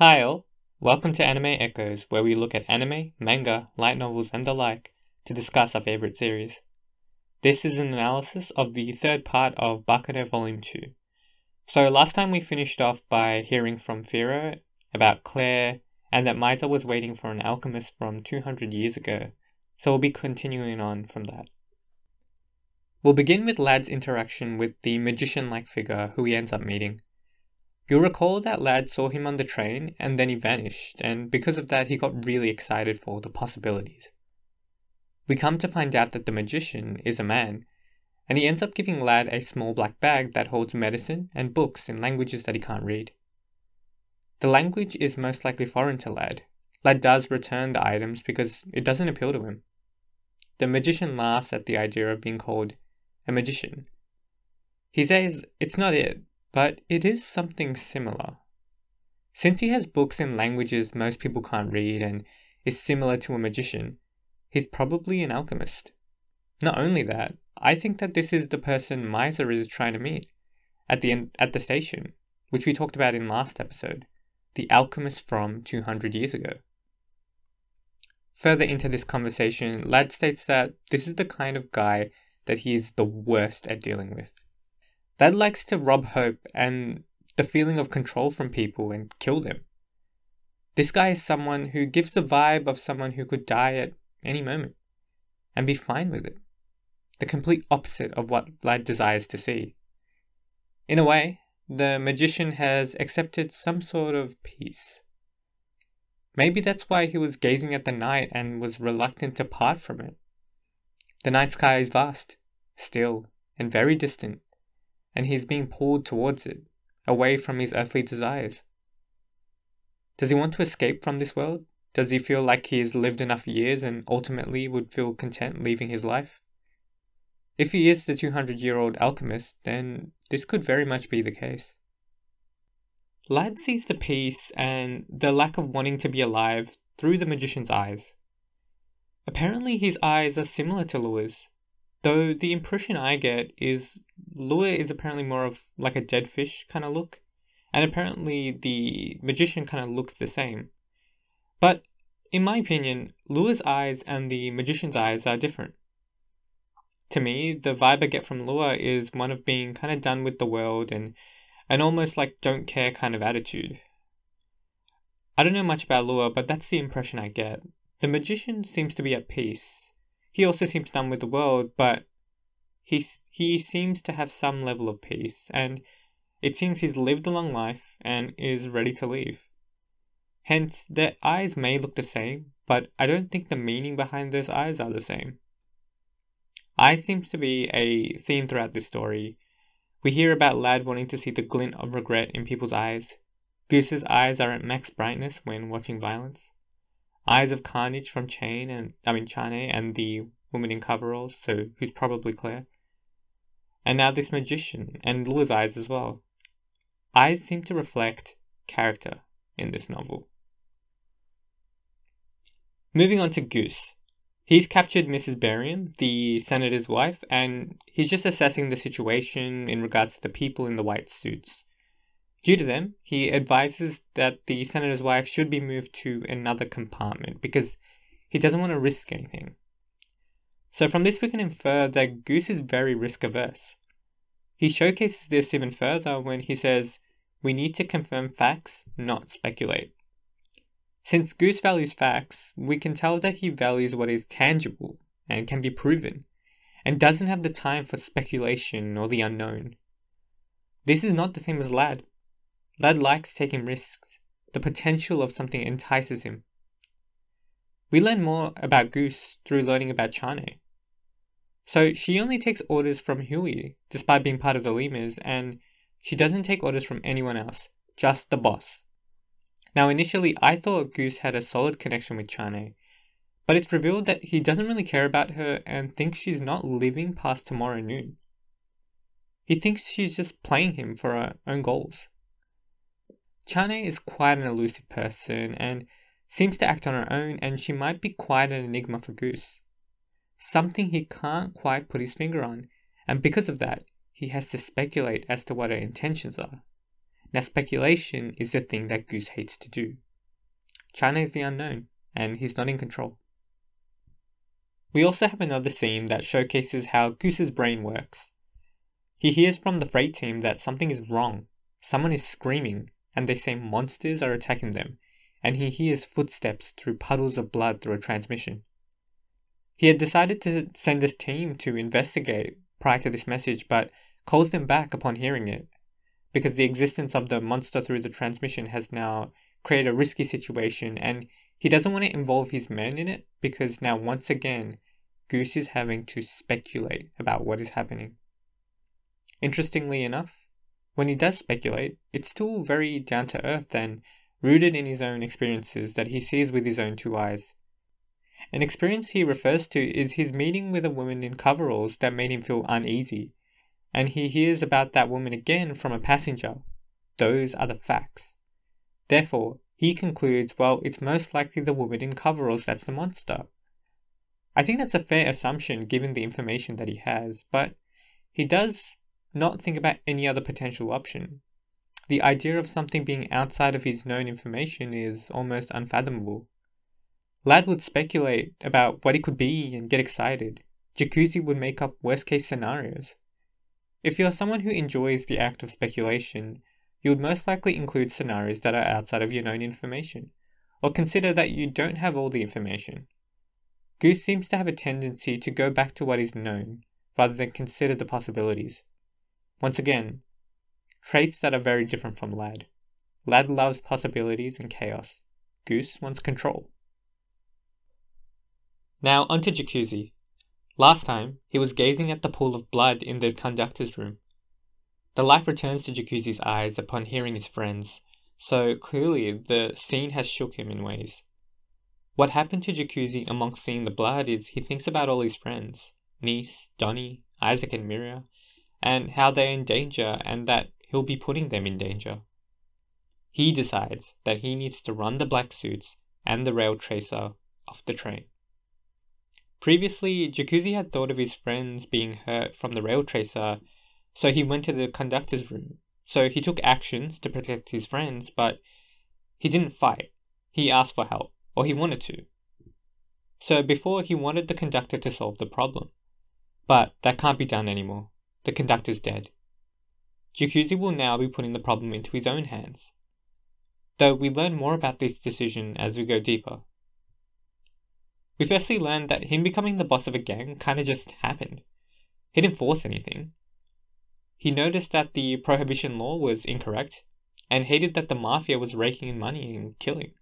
Hi all, welcome to Anime Echoes, where we look at anime, manga, light novels, and the like to discuss our favorite series. This is an analysis of the third part of Baccano Volume 2. So last time we finished off by hearing from Firo about Claire and that Maiza was waiting for an alchemist from 200 years ago, so we'll be continuing on from that. We'll begin with Lad's interaction with the magician like figure who he ends up meeting. You'll recall that Lad saw him on the train and then he vanished, and because of that, he got really excited for the possibilities. We come to find out that the magician is a man, and he ends up giving Lad a small black bag that holds medicine and books in languages that he can't read. The language is most likely foreign to Lad. Lad does return the items because it doesn't appeal to him. The magician laughs at the idea of being called a magician. He says it's not it, but it is something similar. Since he has books in languages most people can't read and is similar to a magician, he's probably an alchemist. Not only that, I think that this is the person Maiza is trying to meet at the end, at the station, which we talked about in last episode, the alchemist from 200 years ago. Further into this conversation, Lad states that this is the kind of guy that he is the worst at dealing with. Lad likes to rob hope and the feeling of control from people and kill them. This guy is someone who gives the vibe of someone who could die at any moment and be fine with it. The complete opposite of what Lad desires to see. In a way, the magician has accepted some sort of peace. Maybe that's why he was gazing at the night and was reluctant to part from it. The night sky is vast, still, and very distant, and he is being pulled towards it, away from his earthly desires. Does he want to escape from this world? Does he feel like he has lived enough years and ultimately would feel content leaving his life? If he is the 200 year old alchemist, then this could very much be the case. Lad sees the peace and the lack of wanting to be alive through the magician's eyes. Apparently, his eyes are similar to Lua's, though the impression I get is Lua is apparently more of like a dead fish kind of look, and apparently the magician kind of looks the same. But in my opinion, Lua's eyes and the magician's eyes are different. To me, the vibe I get from Lua is one of being kind of done with the world and an almost like don't care kind of attitude. I don't know much about Lua, but that's the impression I get. The magician seems to be at peace. He also seems done with the world, but he, he seems to have some level of peace, and it seems he's lived a long life and is ready to leave. Hence, their eyes may look the same, but I don't think the meaning behind those eyes are the same. Eyes seems to be a theme throughout this story. We hear about Lad wanting to see the glint of regret in people's eyes. Goose's eyes are at max brightness when watching violence. Eyes of carnage from Chain and I mean Chane and the woman in coveralls, so who's probably Claire. And now this magician and Lua's eyes as well. Eyes seem to reflect character in this novel. Moving on to Goose. He's captured Mrs. Beriam, the senator's wife, and he's just assessing the situation in regards to the people in the white suits. Due to them, he advises that the senator's wife should be moved to another compartment because he doesn't want to risk anything. So, from this, we can infer that Goose is very risk averse. He showcases this even further when he says, We need to confirm facts, not speculate. Since Goose values facts, we can tell that he values what is tangible and can be proven, and doesn't have the time for speculation or the unknown. This is not the same as Lad. Lad likes taking risks. The potential of something entices him. We learn more about Goose through learning about Chane. So she only takes orders from Huey, despite being part of the Lemurs, and she doesn't take orders from anyone else, just the boss. Now, initially, I thought Goose had a solid connection with Chane, but it's revealed that he doesn't really care about her and thinks she's not living past tomorrow noon. He thinks she's just playing him for her own goals. Chane is quite an elusive person and seems to act on her own, and she might be quite an enigma for Goose. Something he can't quite put his finger on, and because of that, he has to speculate as to what her intentions are. Now, speculation is the thing that Goose hates to do. China is the unknown, and he's not in control. We also have another scene that showcases how Goose's brain works. He hears from the freight team that something is wrong. Someone is screaming, and they say monsters are attacking them, and he hears footsteps through puddles of blood through a transmission. He had decided to send his team to investigate prior to this message, but calls them back upon hearing it, because the existence of the monster through the transmission has now created a risky situation, and he doesn't want to involve his men in it because now, once again, Goose is having to speculate about what is happening. Interestingly enough, when he does speculate, it's still very down to earth and rooted in his own experiences that he sees with his own two eyes. An experience he refers to is his meeting with a woman in coveralls that made him feel uneasy, and he hears about that woman again from a passenger. Those are the facts. Therefore, he concludes, well, it's most likely the woman in coveralls that's the monster. I think that's a fair assumption given the information that he has, but he does not think about any other potential option. The idea of something being outside of his known information is almost unfathomable. Lad would speculate about what it could be and get excited. Jacuzzi would make up worst case scenarios. If you're someone who enjoys the act of speculation, you would most likely include scenarios that are outside of your known information, or consider that you don't have all the information. Goose seems to have a tendency to go back to what is known, rather than consider the possibilities. Once again, traits that are very different from Lad. Lad loves possibilities and chaos. Goose wants control. Now onto Jacuzzi. Last time, he was gazing at the pool of blood in the conductor's room. The life returns to Jacuzzi's eyes upon hearing his friends, so clearly the scene has shook him in ways. What happened to Jacuzzi amongst seeing the blood is he thinks about all his friends Nice, Donnie, Isaac, and Miria, and how they're in danger and that he'll be putting them in danger. He decides that he needs to run the black suits and the rail tracer off the train. Previously, Jacuzzi had thought of his friends being hurt from the rail tracer so he went to the conductor's room. So he took actions to protect his friends, but he didn't fight. He asked for help, or he wanted to. So before he wanted the conductor to solve the problem. But that can't be done anymore. The conductor's dead. Jacuzzi will now be putting the problem into his own hands. Though we learn more about this decision as we go deeper. We firstly learn that him becoming the boss of a gang kinda just happened. He didn't force anything. He noticed that the prohibition law was incorrect and hated that the mafia was raking in money and killing.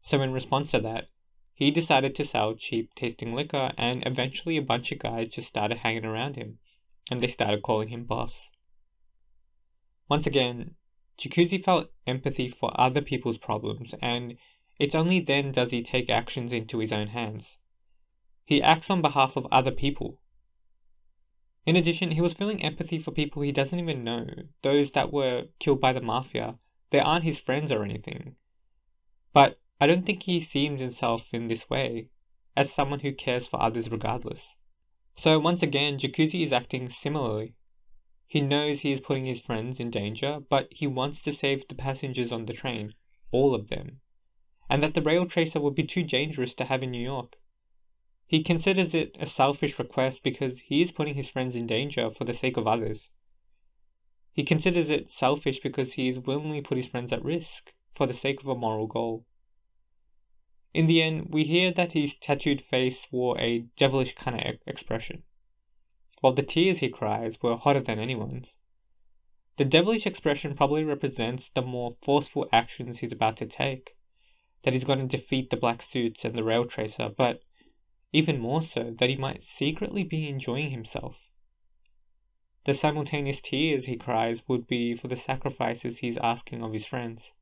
So, in response to that, he decided to sell cheap tasting liquor, and eventually a bunch of guys just started hanging around him, and they started calling him boss. Once again, Jacuzzi felt empathy for other people's problems, and it's only then does he take actions into his own hands. He acts on behalf of other people, in addition, he was feeling empathy for people he doesn't even know, those that were killed by the mafia. They aren't his friends or anything. But I don't think he sees himself in this way, as someone who cares for others regardless. So once again, Jacuzzi is acting similarly. He knows he is putting his friends in danger, but he wants to save the passengers on the train, all of them, and that the rail tracer would be too dangerous to have in New York. He considers it a selfish request because he is putting his friends in danger for the sake of others. He considers it selfish because he is willingly put his friends at risk for the sake of a moral goal. In the end, we hear that his tattooed face wore a devilish kind of expression, while the tears he cries were hotter than anyone's. The devilish expression probably represents the more forceful actions he's about to take, that he's going to defeat the black suits and the rail tracer, but even more so that he might secretly be enjoying himself. The simultaneous tears he cries would be for the sacrifices he's asking of his friends.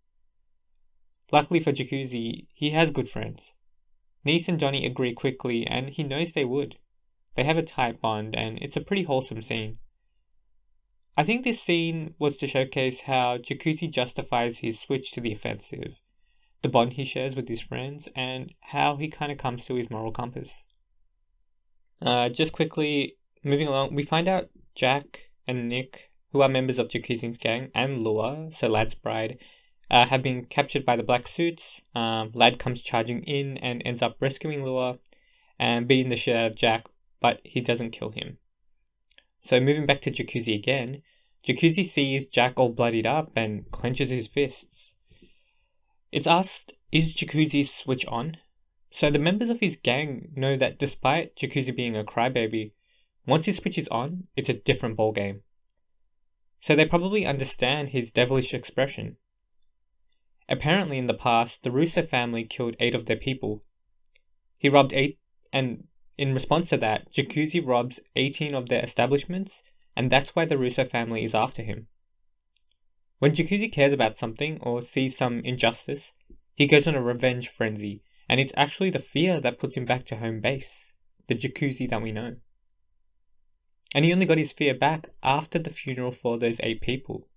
Luckily for Jacuzzi, he has good friends. Nice and Johnny agree quickly, and he knows they would. They have a tight bond, and it's a pretty wholesome scene. I think this scene was to showcase how Jacuzzi justifies his switch to the offensive, the bond he shares with his friends, and how he kind of comes to his moral compass. Uh, just quickly moving along, we find out Jack and Nick who are members of Jacuzzi's gang, and Lua, so Lad's bride, uh, have been captured by the black suits. Um, Lad comes charging in and ends up rescuing Lua and beating the shit out of Jack, but he doesn't kill him. So moving back to Jacuzzi again, Jacuzzi sees Jack all bloodied up and clenches his fists. It's asked, is Jacuzzi's switch on? So the members of his gang know that despite Jacuzzi being a crybaby, once his switch is on, it's a different ballgame. So they probably understand his devilish expression. Apparently, in the past, the Russo family killed eight of their people. He robbed eight, and in response to that, Jacuzzi robs 18 of their establishments, and that's why the Russo family is after him. When Jacuzzi cares about something or sees some injustice, he goes on a revenge frenzy, and it's actually the fear that puts him back to home base, the Jacuzzi that we know. And he only got his fear back after the funeral for those eight people.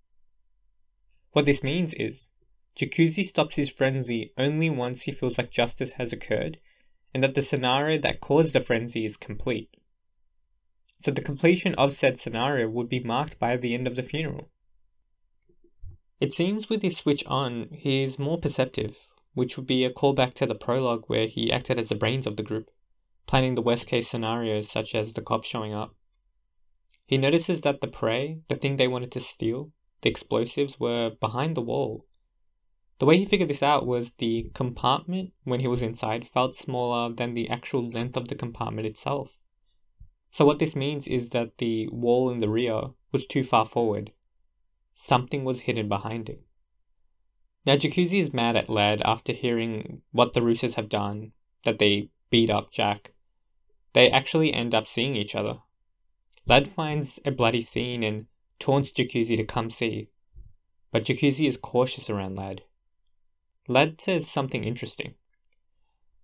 What this means is, Jacuzzi stops his frenzy only once he feels like justice has occurred and that the scenario that caused the frenzy is complete. So the completion of said scenario would be marked by the end of the funeral. It seems with his switch on, he is more perceptive, which would be a callback to the prologue where he acted as the brains of the group, planning the worst case scenarios such as the cops showing up. He notices that the prey, the thing they wanted to steal, the explosives, were behind the wall the way he figured this out was the compartment, when he was inside, felt smaller than the actual length of the compartment itself. So, what this means is that the wall in the rear was too far forward. Something was hidden behind it. Now, Jacuzzi is mad at Lad after hearing what the Russos have done, that they beat up Jack. They actually end up seeing each other. Lad finds a bloody scene and taunts Jacuzzi to come see, but Jacuzzi is cautious around Lad. Lad says something interesting.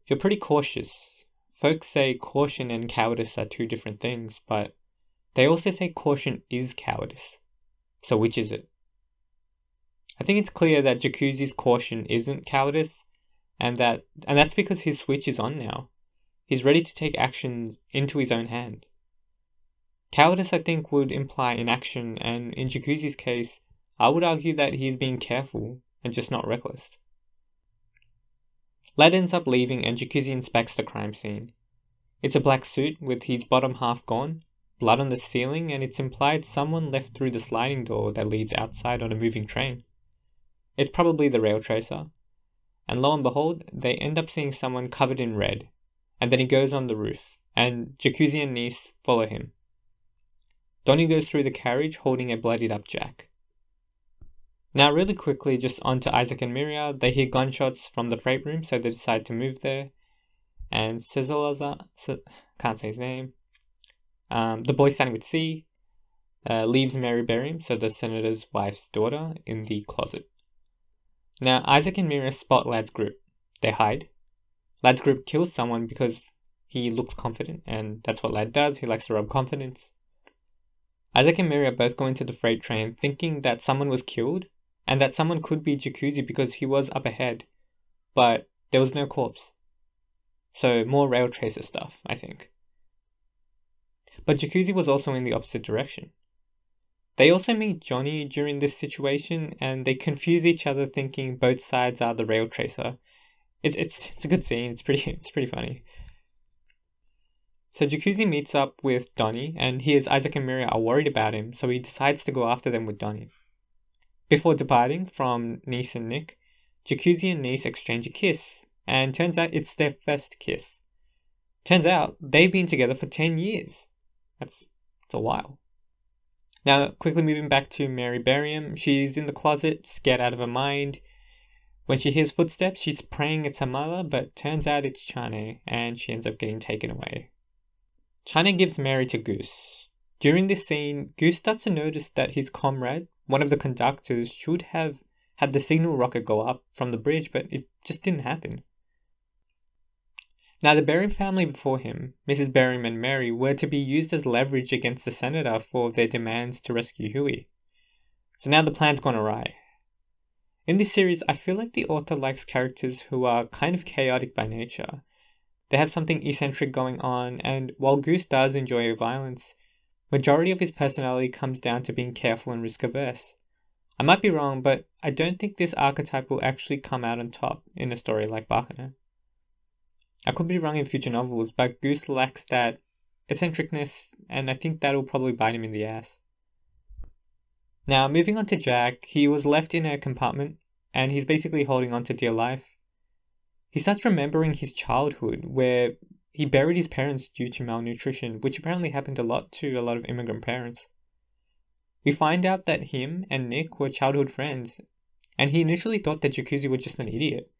You're pretty cautious. Folks say caution and cowardice are two different things, but they also say caution is cowardice. So which is it? I think it's clear that Jacuzzi's caution isn't cowardice, and that and that's because his switch is on now. He's ready to take action into his own hand. Cowardice, I think, would imply inaction, and in Jacuzzi's case, I would argue that he's being careful and just not reckless. Lad ends up leaving and Jacuzzi inspects the crime scene. It's a black suit with his bottom half gone, blood on the ceiling, and it's implied someone left through the sliding door that leads outside on a moving train. It's probably the rail tracer. And lo and behold, they end up seeing someone covered in red. And then he goes on the roof, and Jacuzzi and Nice follow him. Donnie goes through the carriage holding a bloodied up Jack. Now, really quickly, just onto Isaac and Miria. They hear gunshots from the freight room, so they decide to move there. And Cesalaza, can't say his name, um, the boy standing with C, uh, leaves Mary Beriam, so the senator's wife's daughter, in the closet. Now, Isaac and Miria spot Lad's group. They hide. Lad's group kills someone because he looks confident, and that's what Lad does. He likes to rub confidence. Isaac and Miria both go into the freight train thinking that someone was killed and that someone could be Jacuzzi because he was up ahead, but there was no corpse. So, more rail tracer stuff, I think. But Jacuzzi was also in the opposite direction. They also meet Johnny during this situation and they confuse each other thinking both sides are the rail tracer. It's it's it's a good scene, it's pretty it's pretty funny. So Jacuzzi meets up with Donnie and he hears Isaac and Miria are worried about him, so he decides to go after them with Donnie. Before departing from Nice and Nick, Jacuzzi and Nice exchange a kiss, and turns out it's their first kiss. Turns out they've been together for 10 years. That's, that's a while. Now, quickly moving back to Mary Beriam, she's in the closet, scared out of her mind. When she hears footsteps, she's praying it's her mother, but turns out it's Chane, and she ends up getting taken away. Chane gives Mary to Goose. During this scene, Goose starts to notice that his comrade, one of the conductors should have had the signal rocket go up from the bridge, but it just didn't happen. Now, the Beriam family before him, Mrs. Beriam and Mary, were to be used as leverage against the senator for their demands to rescue Huey. So now the plan's gone awry. In this series, I feel like the author likes characters who are kind of chaotic by nature. They have something eccentric going on, and while Goose does enjoy violence, Majority of his personality comes down to being careful and risk averse. I might be wrong, but I don't think this archetype will actually come out on top in a story like Baccano. I could be wrong in future novels, but Goose lacks that eccentricness, and I think that'll probably bite him in the ass. Now, moving on to Jack, he was left in a compartment, and he's basically holding on to dear life. He starts remembering his childhood, where he buried his parents due to malnutrition, which apparently happened a lot to a lot of immigrant parents. We find out that him and Nick were childhood friends, and he initially thought that Jacuzzi was just an idiot,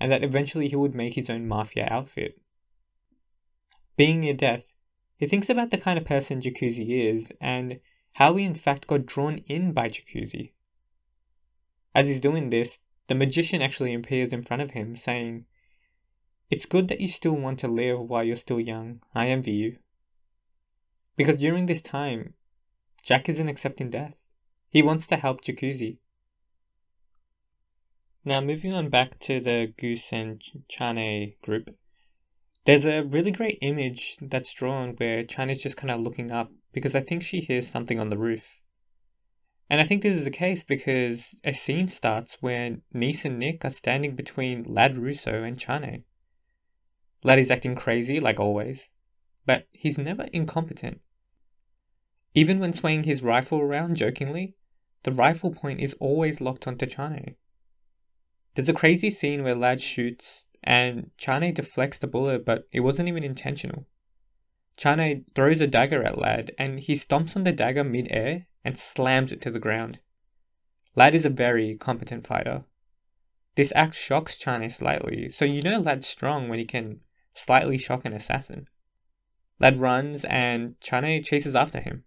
and that eventually he would make his own mafia outfit. Being near death, he thinks about the kind of person Jacuzzi is, and how he in fact got drawn in by Jacuzzi. As he's doing this, the magician actually appears in front of him, saying, It's good that you still want to live while you're still young. I envy you. Because during this time, Jack isn't accepting death. He wants to help Jacuzzi. Now, moving on back to the Goose and Chane group, there's a really great image that's drawn where Chane's just kind of looking up because I think she hears something on the roof. And I think this is the case because a scene starts where Nice and Nick are standing between Lad Russo and Chane. Lad is acting crazy, like always, but he's never incompetent. Even when swaying his rifle around jokingly, the rifle point is always locked onto Chane. There's a crazy scene where Lad shoots and Chane deflects the bullet, but it wasn't even intentional. Chane throws a dagger at Lad and he stomps on the dagger mid-air and slams it to the ground. Lad is a very competent fighter. This act shocks Chane slightly, so you know Lad's strong when he can slightly shock an assassin. Lad runs and Chane chases after him.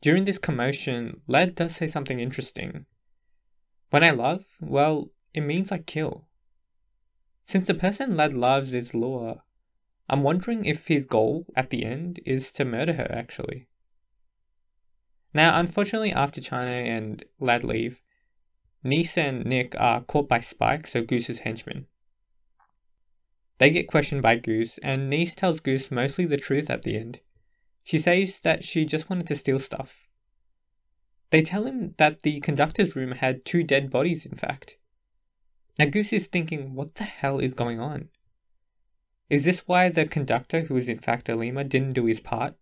During this commotion, Lad does say something interesting. When I love, well, it means I kill. Since the person Lad loves is Lua, I'm wondering if his goal at the end is to murder her actually. Now, unfortunately, after Chane and Lad leave, Nice and Nick are caught by Spike, so Goose's henchman. They get questioned by Goose, and Nice tells Goose mostly the truth at the end. She says that she just wanted to steal stuff. They tell him that the conductor's room had two dead bodies, in fact. Now Goose is thinking, what the hell is going on? Is this why the conductor, who is in fact a Alima, didn't do his part?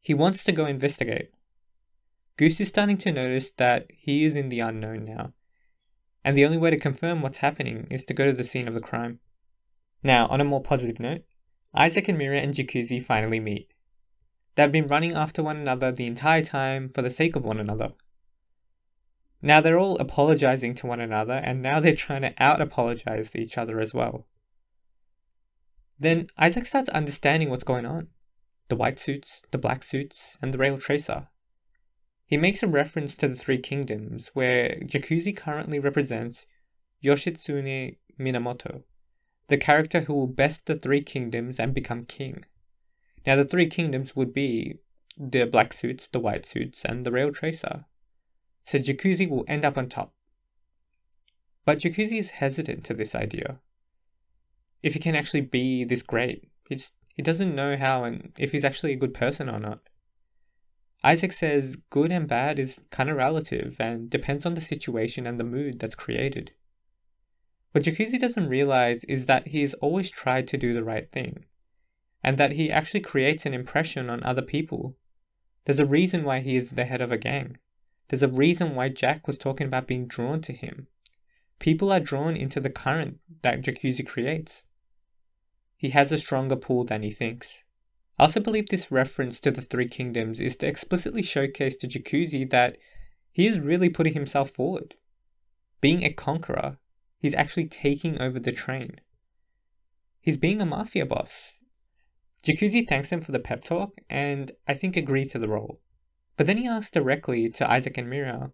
He wants to go investigate. Goose is starting to notice that he is in the unknown now, and the only way to confirm what's happening is to go to the scene of the crime. Now, on a more positive note, Isaac and Mira and Jacuzzi finally meet. They've been running after one another the entire time for the sake of one another. Now they're all apologizing to one another, and now they're trying to out apologize to each other as well. Then Isaac starts understanding what's going on the white suits, the black suits, and the rail tracer. He makes a reference to the Three Kingdoms, where Jacuzzi currently represents Yoshitsune Minamoto, the character who will best the Three Kingdoms and become king. Now, the three kingdoms would be the black suits, the white suits, and the rail tracer. So Jacuzzi will end up on top. But Jacuzzi is hesitant to this idea. If he can actually be this great, he, he doesn't know how and if he's actually a good person or not. Isaac says good and bad is kind of relative and depends on the situation and the mood that's created. What Jacuzzi doesn't realize is that he's always tried to do the right thing and that he actually creates an impression on other people. There's a reason why he is the head of a gang. There's a reason why Jack was talking about being drawn to him. People are drawn into the current that Jacuzzi creates. He has a stronger pull than he thinks. I also believe this reference to the Three Kingdoms is to explicitly showcase to Jacuzzi that he is really putting himself forward. Being a conqueror, he's actually taking over the train. He's being a mafia boss. Jacuzzi thanks him for the pep talk and I think agrees to the role. But then he asks directly to Isaac and Mira,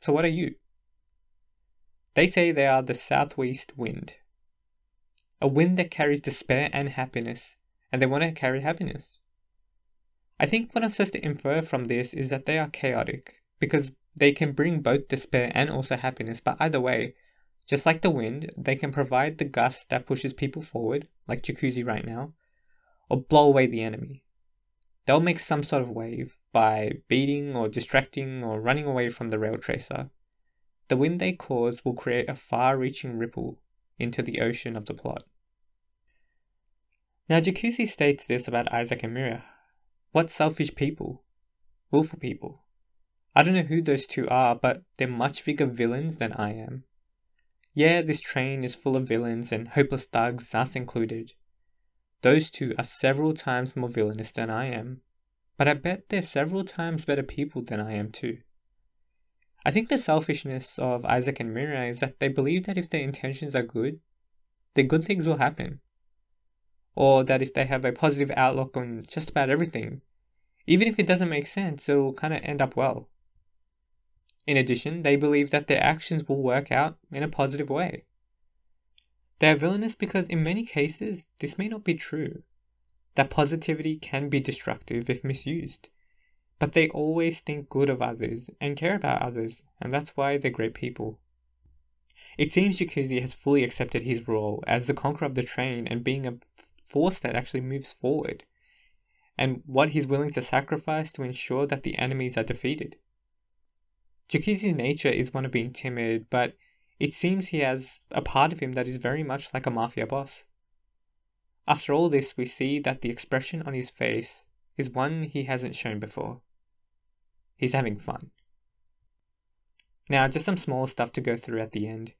So what are you? They say they are the southwest wind. A wind that carries despair and happiness, and they want to carry happiness. I think what I'm supposed to infer from this is that they are chaotic, because they can bring both despair and also happiness, but either way, just like the wind, they can provide the gust that pushes people forward, like Jacuzzi right now, or blow away the enemy. they'll make some sort of wave by beating or distracting or running away from the rail tracer. The wind they cause will create a far reaching ripple into the ocean of the plot. Now, Jacuzzi states this about Isaac and Miria. What selfish people? Willful people. I don't know who those two are, but they're much bigger villains than I am. Yeah, this train is full of villains and hopeless thugs, us included. Those two are several times more villainous than I am, but I bet they're several times better people than I am too. I think the selfishness of Isaac and Miria is that they believe that if their intentions are good, then good things will happen. Or that if they have a positive outlook on just about everything, even if it doesn't make sense, it'll kind of end up well. In addition, they believe that their actions will work out in a positive way. They are villainous because in many cases this may not be true. That positivity can be destructive if misused. But they always think good of others and care about others, and that's why they're great people. It seems Jacuzzi has fully accepted his role as the conqueror of the train and being a force that actually moves forward, and what he's willing to sacrifice to ensure that the enemies are defeated. Jacuzzi's nature is one of being timid, but it seems he has a part of him that is very much like a mafia boss. After all this, we see that the expression on his face is one he hasn't shown before. He's having fun. Now, just some small stuff to go through at the end.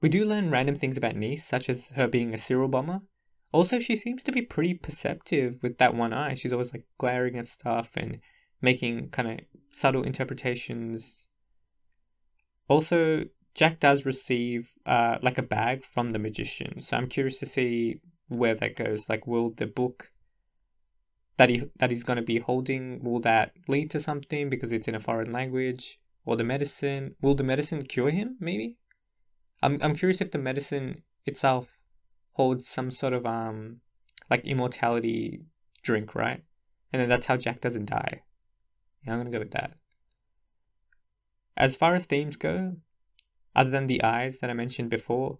We do learn random things about Nice, such as her being a serial bomber. Also, she seems to be pretty perceptive with that one eye. She's always like glaring at stuff and making kind of subtle interpretations. Also, Jack does receive uh, like a bag from the magician. So I'm curious to see where that goes. Like, will the book that he that he's going to be holding will that lead to something because it's in a foreign language? Or the medicine will the medicine cure him? Maybe. I'm I'm curious if the medicine itself holds some sort of um like immortality drink, right? And then that's how Jack doesn't die. Yeah, I'm gonna go with that. As far as themes go, other than the eyes that I mentioned before,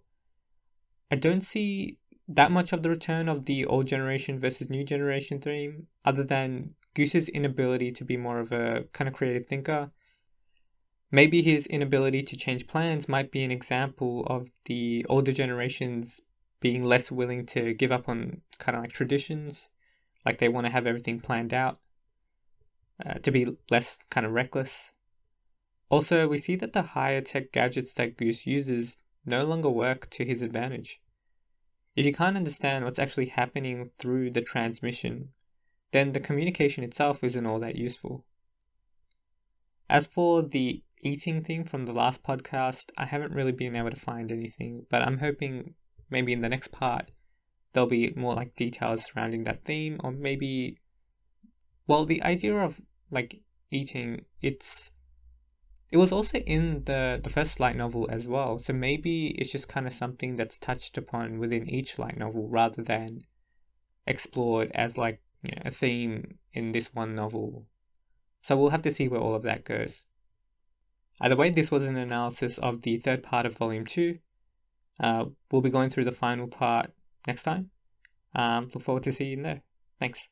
I don't see that much of the return of the old generation versus new generation theme, other than Goose's inability to be more of a kind of creative thinker. Maybe his inability to change plans might be an example of the older generations being less willing to give up on kind of like traditions, like they want to have everything planned out, uh, to be less kind of reckless. Also, we see that the higher tech gadgets that Goose uses no longer work to his advantage. If you can't understand what's actually happening through the transmission, then the communication itself isn't all that useful. As for the eating thing from the last podcast, I haven't really been able to find anything, but I'm hoping maybe in the next part there'll be more like details surrounding that theme, or maybe, well, the idea of like eating, it's it was also in the, the first light novel as well, so maybe it's just kind of something that's touched upon within each light novel rather than explored as like you know, a theme in this one novel. So we'll have to see where all of that goes. Either way, this was an analysis of the third part of Volume 2. Uh, we'll be going through the final part next time. Um, look forward to seeing you there. Thanks.